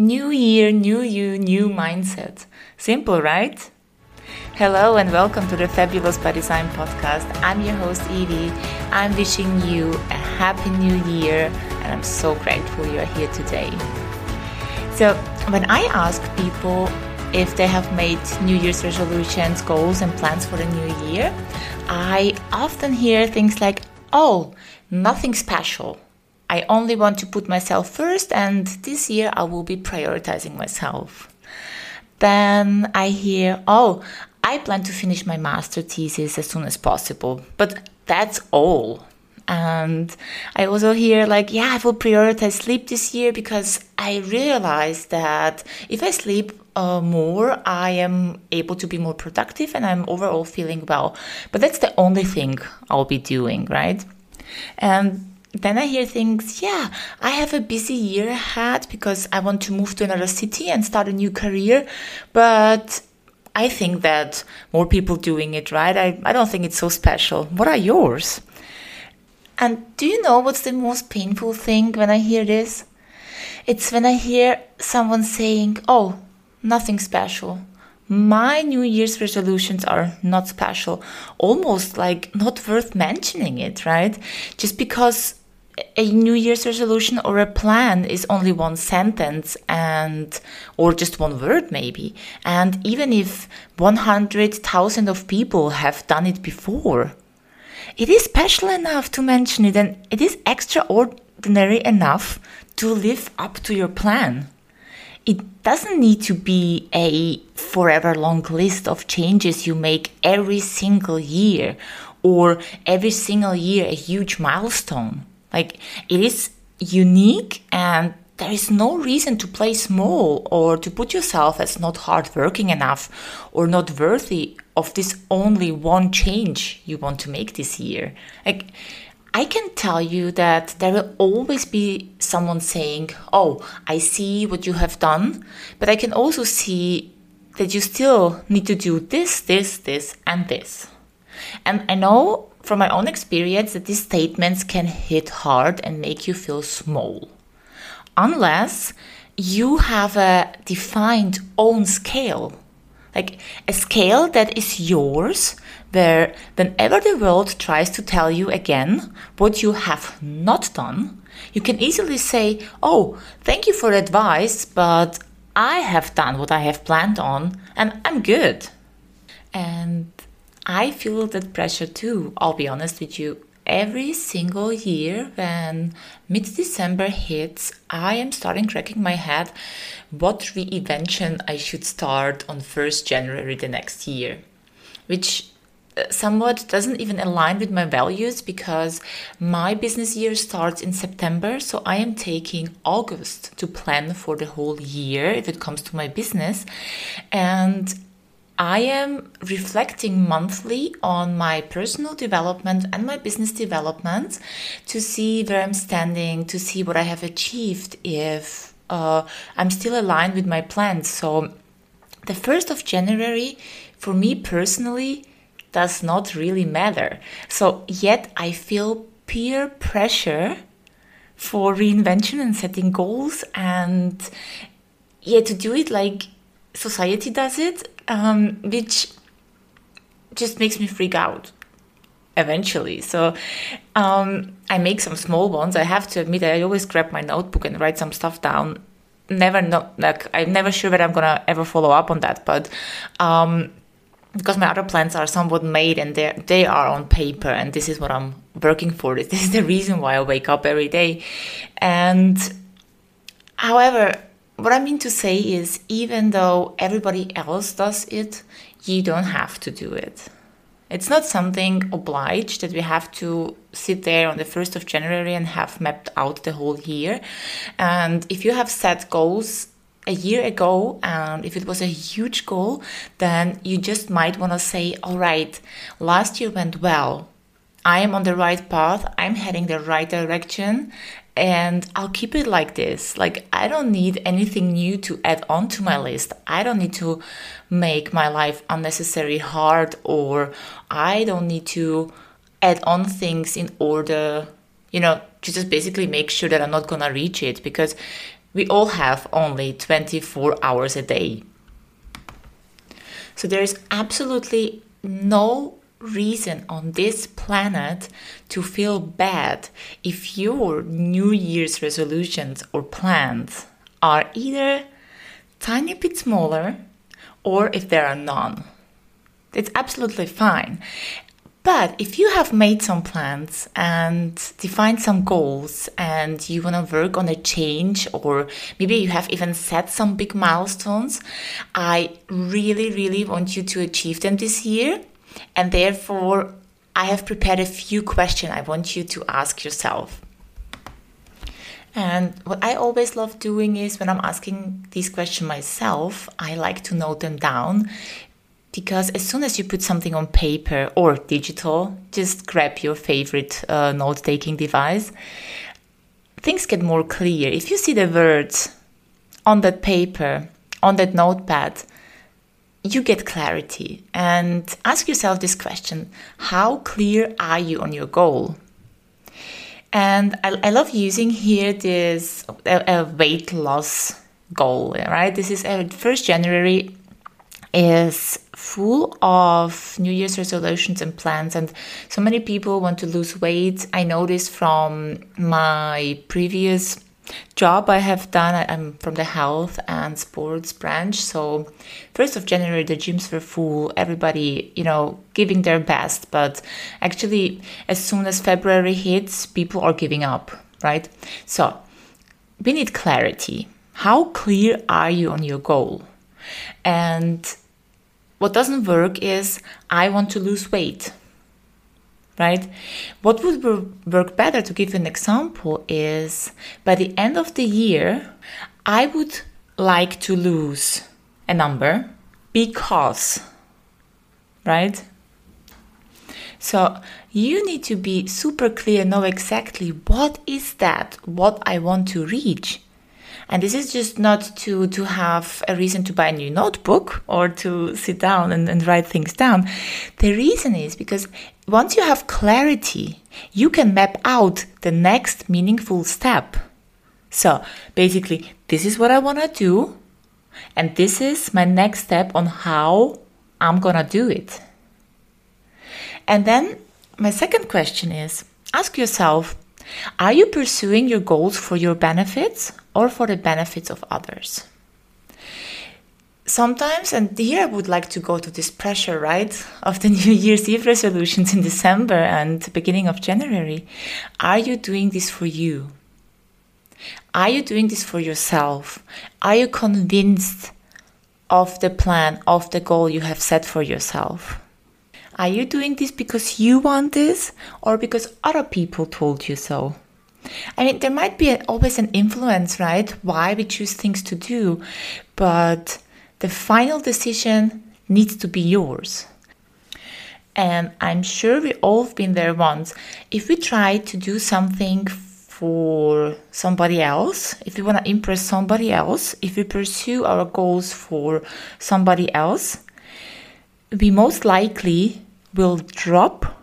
New year, new you, new mindset. Simple, right? Hello and welcome to the Fabulous by Design podcast. I'm your host Evie. I'm wishing you a happy new year and I'm so grateful you're here today. So, when I ask people if they have made New Year's resolutions, goals, and plans for the new year, I often hear things like, oh, nothing special I only want to put myself first, and this year I will be prioritizing myself. Then I hear, oh, I plan to finish my master thesis as soon as possible, but that's all. And I also hear, like, yeah, I will prioritize sleep this year because I realize that if I sleep uh, more, I am able to be more productive and I'm overall feeling well. But that's the only thing I'll be doing, right? And then I hear things, yeah, I have a busy year ahead because I want to move to another city and start a new career. But I think that more people doing it, right? I, I don't think it's so special. What are yours? And do you know what's the most painful thing when I hear this? It's when I hear someone saying, oh, nothing special. My New Year's resolutions are not special, almost like not worth mentioning it, right? Just because a New Year's resolution or a plan is only one sentence and or just one word maybe. And even if 100,000 of people have done it before, it is special enough to mention it and it is extraordinary enough to live up to your plan. It doesn't need to be a forever long list of changes you make every single year or every single year a huge milestone. Like it is unique and there is no reason to play small or to put yourself as not hardworking enough or not worthy of this only one change you want to make this year. Like I can tell you that there will always be someone saying, Oh, I see what you have done, but I can also see that you still need to do this, this, this, and this. And I know from my own experience that these statements can hit hard and make you feel small. Unless you have a defined own scale, like a scale that is yours, where whenever the world tries to tell you again what you have not done, you can easily say, Oh, thank you for advice, but I have done what I have planned on and I'm good. And I feel that pressure too, I'll be honest with you. Every single year when mid December hits, I am starting cracking my head what reinvention I should start on 1st January the next year, which uh, somewhat doesn't even align with my values because my business year starts in September. So I am taking August to plan for the whole year if it comes to my business. And I am reflecting monthly on my personal development and my business development to see where I'm standing, to see what I have achieved, if uh, I'm still aligned with my plans. So, the 1st of January, for me personally, does not really matter. So, yet I feel peer pressure for reinvention and setting goals and yeah to do it like society does it um, which just makes me freak out eventually. So um, I make some small ones. I have to admit, I always grab my notebook and write some stuff down. Never not like I'm never sure that I'm gonna ever follow up on that, but um, because my other plans are somewhat made and they they are on paper, and this is what I'm working for. This is the reason why I wake up every day, and however what I mean to say is, even though everybody else does it, you don't have to do it. It's not something obliged that we have to sit there on the 1st of January and have mapped out the whole year. And if you have set goals a year ago, and if it was a huge goal, then you just might want to say, all right, last year went well. I am on the right path. I'm heading the right direction and I'll keep it like this. Like, I don't need anything new to add on to my list. I don't need to make my life unnecessarily hard, or I don't need to add on things in order, you know, to just basically make sure that I'm not gonna reach it. Because we all have only 24 hours a day. So there is absolutely no reason on this planet to feel bad if your New Year's resolutions or plans are either tiny bit smaller or if there are none. It's absolutely fine. But if you have made some plans and defined some goals and you want to work on a change, or maybe you have even set some big milestones, I really, really want you to achieve them this year. And therefore, I have prepared a few questions I want you to ask yourself. And what I always love doing is when I'm asking these questions myself, I like to note them down because as soon as you put something on paper or digital, just grab your favorite uh, note taking device, things get more clear. If you see the words on that paper, on that notepad, you get clarity. And ask yourself this question How clear are you on your goal? And I, I love using here this a, a weight loss goal, right? This is uh, first January is full of New Year's resolutions and plans, and so many people want to lose weight. I this from my previous job I have done. I'm from the health and sports branch. So, first of January, the gyms were full. Everybody, you know, giving their best. But actually, as soon as February hits, people are giving up, right? So, we need clarity. How clear are you on your goal? And what doesn't work is I want to lose weight. Right? What would work better, to give an example, is by the end of the year, I would like to lose a number because, right? So you need to be super clear, know exactly what is that, what I want to reach. And this is just not to, to have a reason to buy a new notebook or to sit down and, and write things down. The reason is because once you have clarity, you can map out the next meaningful step. So basically, this is what I want to do, and this is my next step on how I'm gonna do it. And then my second question is ask yourself are you pursuing your goals for your benefits or for the benefits of others? Sometimes, and here I would like to go to this pressure, right, of the New Year's Eve resolutions in December and beginning of January. Are you doing this for you? Are you doing this for yourself? Are you convinced of the plan, of the goal you have set for yourself? Are you doing this because you want this or because other people told you so? I mean, there might be always an influence, right? Why we choose things to do, but the final decision needs to be yours. And I'm sure we all have been there once. If we try to do something for somebody else, if we want to impress somebody else, if we pursue our goals for somebody else, we most likely will drop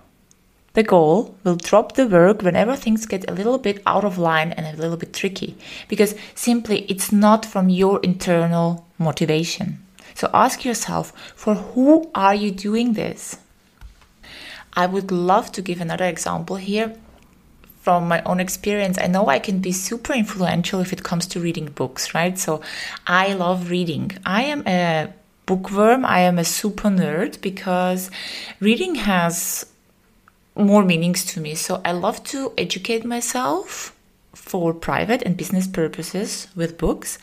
the goal, will drop the work whenever things get a little bit out of line and a little bit tricky because simply it's not from your internal motivation. So ask yourself for who are you doing this? I would love to give another example here from my own experience. I know I can be super influential if it comes to reading books, right? So I love reading. I am a bookworm. I am a super nerd because reading has more meanings to me. So I love to educate myself for private and business purposes with books.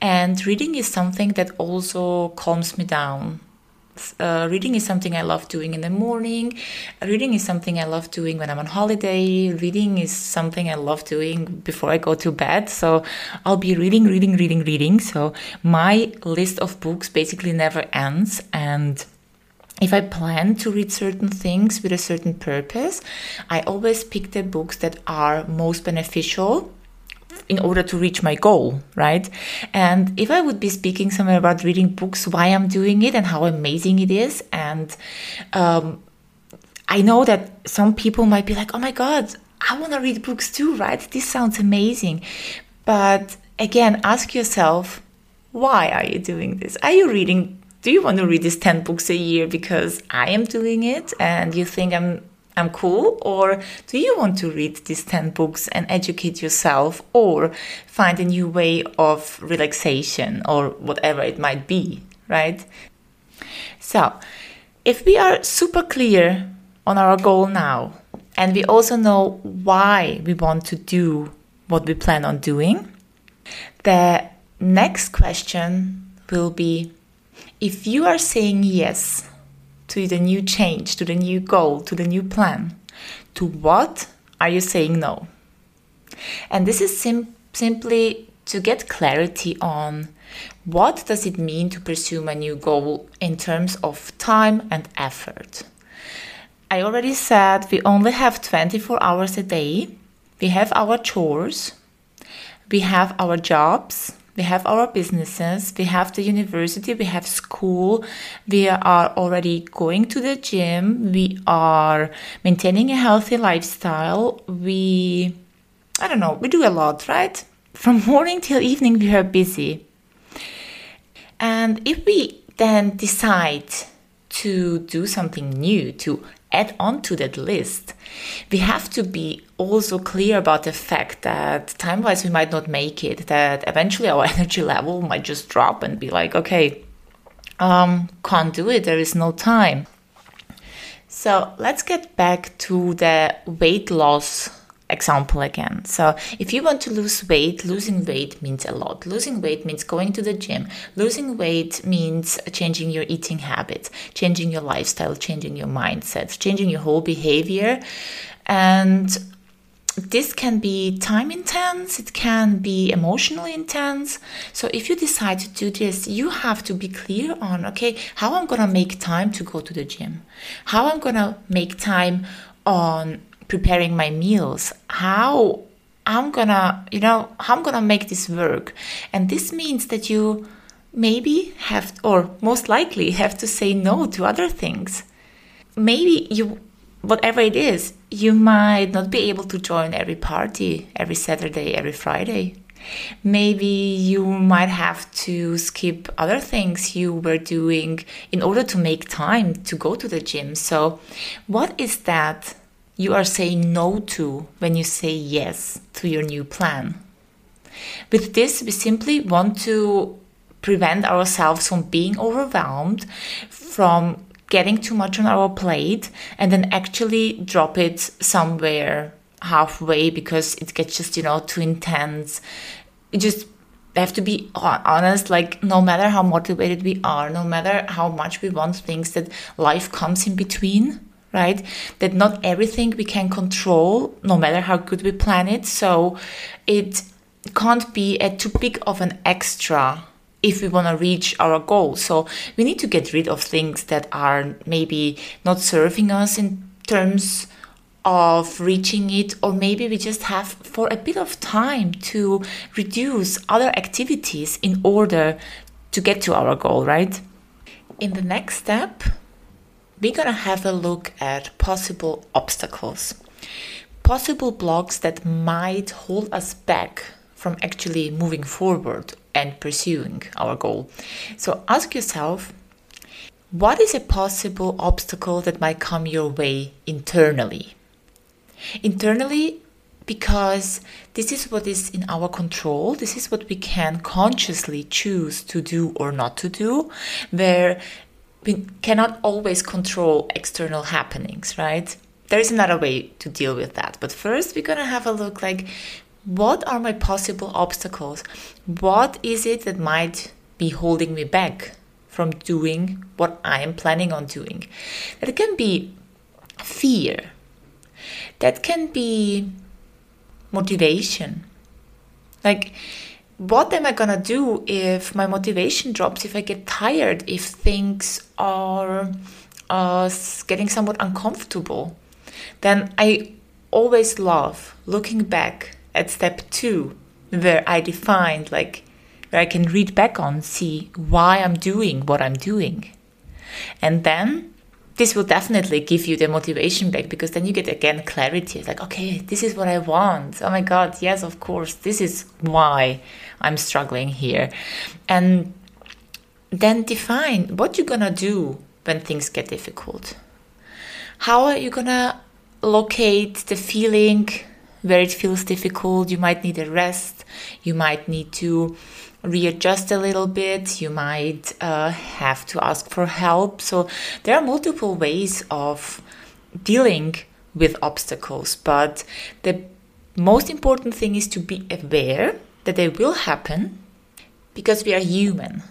And reading is something that also calms me down uh, reading is something I love doing in the morning. Reading is something I love doing when I'm on holiday. Reading is something I love doing before I go to bed. So I'll be reading, reading, reading, reading. So my list of books basically never ends. And if I plan to read certain things with a certain purpose, I always pick the books that are most beneficial in order to reach my goal, right? And if I would be speaking somewhere about reading books, why I'm doing it and how amazing it is, and um, I know that some people might be like, oh my God, I want to read books too, right? This sounds amazing. But again, ask yourself, why are you doing this? Are you reading? Do you want to read these 10 books a year because I am doing it and you think I'm I'm cool? Or do you want to read these 10 books and educate yourself or find a new way of relaxation or whatever it might be, right? So, if we are super clear on our goal now and we also know why we want to do what we plan on doing, the next question will be if you are saying yes to the new change, to the new goal, to the new plan, to what are you saying no? And this is sim- simply to get clarity on what does it mean to pursue a new goal in terms of time and effort. I already said we only have 24 hours a day. We have our chores, we have our jobs, we have our businesses, we have the university, we have school, we are already going to the gym, we are maintaining a healthy lifestyle, we, I don't know, we do a lot, right? From morning till evening, we are busy. And if we then decide to do something new, to add on to that list, we have to be also clear about the fact that time wise we might not make it, that eventually our energy level might just drop and be like, okay, um, can't do it, there is no time. So let's get back to the weight loss example again. So, if you want to lose weight, losing weight means a lot. Losing weight means going to the gym. Losing weight means changing your eating habits, changing your lifestyle, changing your mindset, changing your whole behavior. And this can be time intense, it can be emotionally intense. So if you decide to do this, you have to be clear on okay, how I'm going to make time to go to the gym. How I'm going to make time on preparing my meals, how I'm gonna, you know, how I'm gonna make this work. And this means that you maybe have, or most likely have to say no to other things. Maybe you, whatever it is, you might not be able to join every party every Saturday, every Friday. Maybe you might have to skip other things you were doing in order to make time to go to the gym. So, what is that you are saying no to when you say yes to your new plan. With this, we simply want to prevent ourselves from being overwhelmed, from getting too much on our plate, and then actually drop it somewhere halfway because it gets just, you know, too intense. It just have to be honest like no matter how motivated we are no matter how much we want things that life comes in between right? That not everything we can control, no matter how good we plan it. So it can't be a too big of an extra if we want to reach our goal. So we need to get rid of things that are maybe not serving us in terms of reaching it, or maybe we just have for a bit of time to reduce other activities in order to get to our goal, right? In the next step, we're to have a look at possible obstacles, possible blocks that might hold us back from actually moving forward and pursuing our goal. So ask yourself what is a possible obstacle that might come your way internally? Internally, because this is what is in our control, this is what we can consciously choose to do or not to do, where we cannot always control external happenings, right? There is another way to deal with that. But first, we're going to have a look like what are my possible obstacles? What is it that might be holding me back from doing what I am planning on doing? That can be fear, that can be motivation. Like, what am I gonna do if my motivation drops, if I get tired, if things are uh, getting somewhat uncomfortable? Then I always love looking back at step two, where I defined, like, where I can read back on, see why I'm doing what I'm doing. And then this will definitely give you the motivation back because then you get again clarity. It's like, okay, this is what I want. Oh my God, yes, of course, this is why I'm struggling here. And then define what you're gonna do when things get difficult. How are you gonna locate the feeling where it feels difficult? You might need a rest, you might need to readjust a little bit, you might uh, have to ask for help. So, there are multiple ways of dealing with obstacles, but the most important thing is to be aware that they will happen because we are human,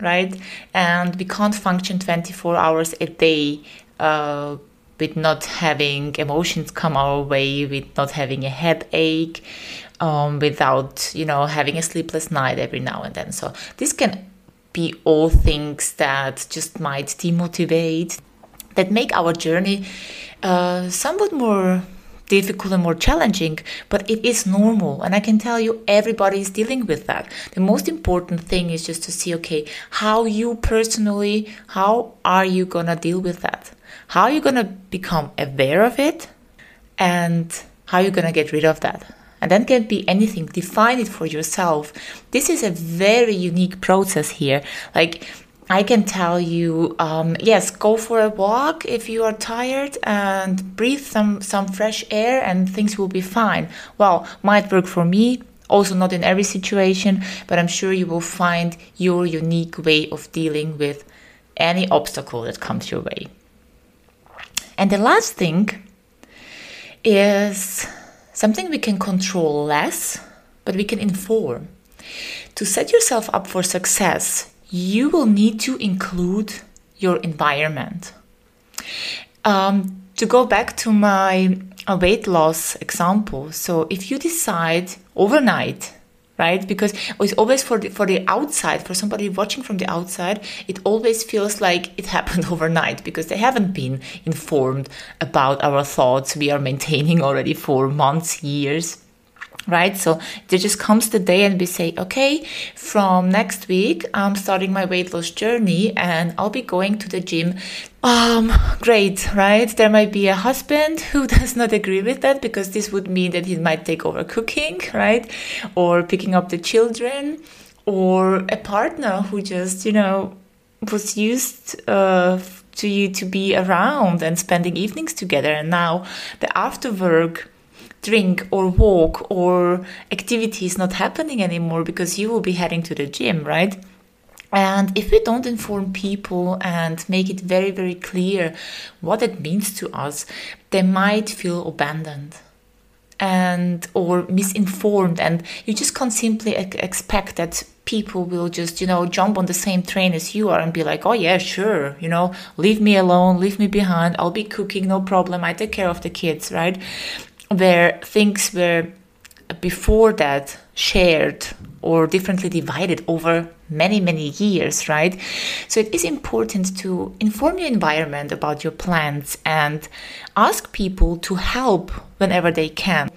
right? And we can't function 24 hours a day. Uh, with not having emotions come our way, with not having a headache, um, without you know having a sleepless night every now and then. So this can be all things that just might demotivate, that make our journey uh, somewhat more difficult and more challenging, but it is normal. And I can tell you, everybody is dealing with that. The most important thing is just to see, okay, how you personally, how are you to deal with that? How are you going to become aware of it? And how are you going to get rid of that? and that can be anything define it for yourself this is a very unique process here like I can tell you, um, yes, go for a walk if you are tired and breathe some, some fresh air and things will be fine. Well, might work for me, also not in every situation, but I'm sure you will find your unique way of dealing with any obstacle that comes your way. And the last thing is something we can control less, but we can inform. To set yourself up for success, you will need to include your environment. Um, to go back to my weight loss example, so if you decide overnight right? Because it's always for the for the outside for somebody watching from the outside it always feels like it happened overnight because they haven't been informed about our thoughts we are maintaining already for months years right? So there just comes the day and we say okay from next week i'm starting my weight loss journey and i'll be going to the gym. Um great right? There might be a husband who does not agree with that because this would mean that he might take over cooking right? Or picking up the children or a partner who just you know was used uh, to you to be around and spending evenings together. And now the after work drink or walk or activity is not happening anymore because you will be heading to the gym, right? And if we don't inform people and make it very, very clear what it means to us, they might feel abandoned and or misinformed. And you just can't simply expect that people will just you know jump on the same train as you are and be like oh yeah sure you know leave me alone leave me behind. I'll be cooking no problem. I take care of the kids right where things were before that shared or differently divided over many many years right? So it is important to inform your environment about your plans and ask people to help whenever they can.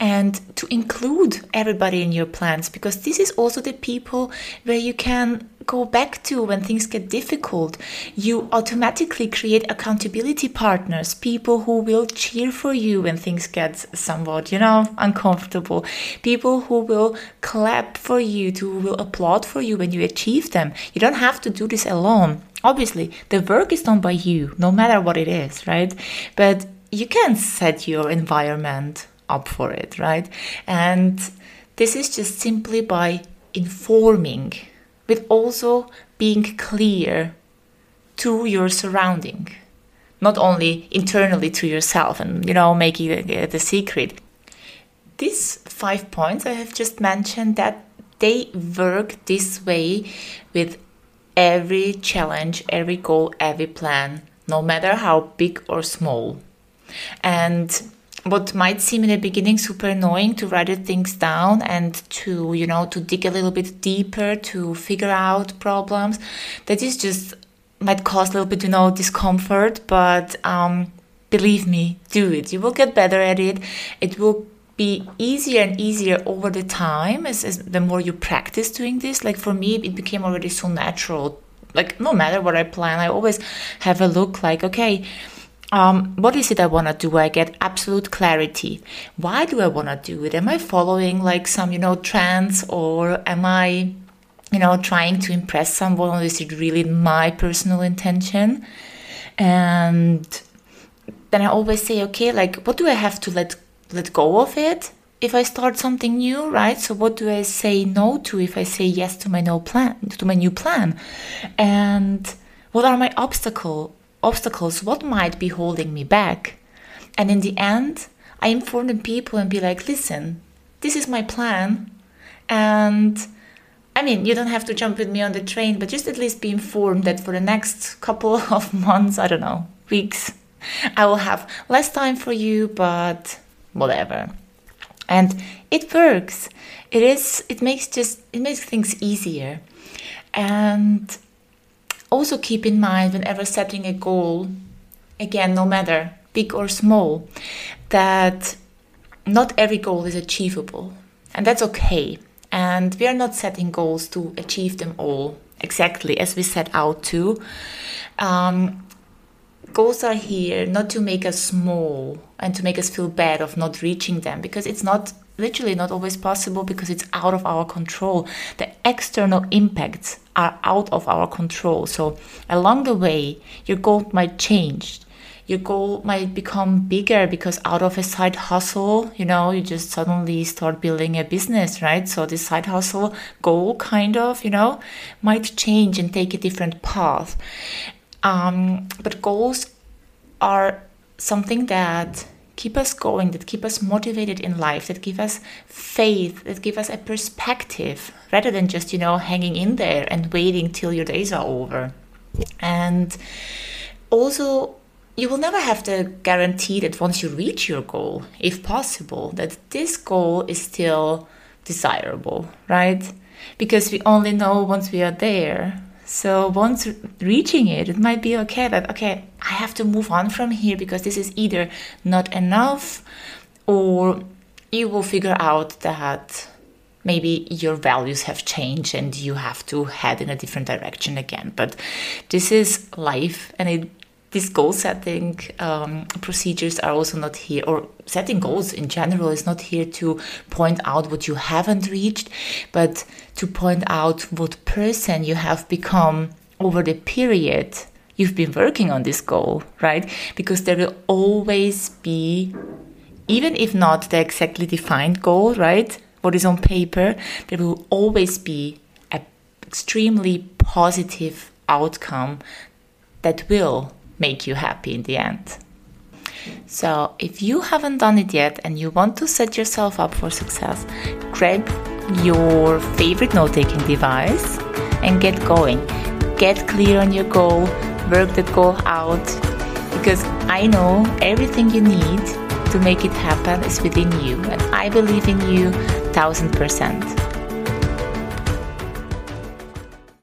And to include everybody in your plans because this is also the people where you can go back to when things get difficult. You automatically create accountability partners, people who will cheer for you when things get somewhat, you know, uncomfortable, people who will clap for you, who will applaud for you when you achieve them. You don't have to do this alone. Obviously, the work is done by you, no matter what it is, right? But you can set your environment up for it, right? And this is just simply by informing with also being clear to your surrounding not only internally to yourself and you know making it uh, the secret. These five points i have just mentioned that they work this way with every challenge every goal every plan no matter how big or small. And what might seem in the beginning super annoying to write things down and to you know to dig a little bit deeper to figure out problems. That is just might cause a little bit you know discomfort but um, believe me do it. You will get better at it. It will be easier and easier over the time as, as the more you practice doing this. Like for me it became already so natural. Like no matter what I plan, I always have a look like, okay, um, what is it I want to do? I get absolute clarity. Why do I want to do it? Am I following like some, you know, trends or am I, you know, trying to impress someone or is it really my personal intention? And then I always say, okay, like what do I have to let let go of it if I start something new, right? So what do I say no to if I say yes to my no plan to my new plan? And what are my obstacle obstacles? What might be holding me back? And in the end, I inform the people and be like, listen, this is my plan. And I mean, you don't have to jump with me on the train, but just at least be informed that for the next couple of months, I don't know, weeks, I will have less time for you, but whatever and it works it is it makes just it makes things easier and also keep in mind whenever setting a goal again no matter big or small that not every goal is achievable and that's okay. And we are not setting goals to achieve them all exactly as we set out to. Um, goals are here not to make us small and to make us feel bad of not reaching them because it's not literally not always possible because it's out of our control. The external impacts are out of our control. So along the way, your goal might change. Your goal might become bigger because out of a side hustle, you know, you just suddenly start building a business, right? So this side hustle goal kind of, you know, might change and take a different path. Um, but goals are something that keep us going, that keep us motivated in life, that give us faith, that give us a perspective rather than just, you know, hanging in there and waiting till your days are over. And also, you will never have the guarantee that once you reach your goal, if possible, that this goal is still desirable, right? Because we only know once we are there so once reaching it, it might be okay but okay, I have to move on from here because this is either not enough or you will figure out that maybe your values have changed and you have to head in a different direction again. But this is life and it these goal setting um, procedures are also not here, or setting goals in general is not here to point out what you haven't reached, but to point out what person you have become over the period you've been working on this goal, right? Because there will always be, even if not the exactly defined goal, right? What is on paper, there will always be an extremely positive outcome that will make you happy in the end. So, if you haven't done it yet and you want to set yourself up for success, grab your favorite note taking device and get going. Get clear on your goal, work the goal out, because I know everything you need to make it happen is within you, and I believe in you thousand percent.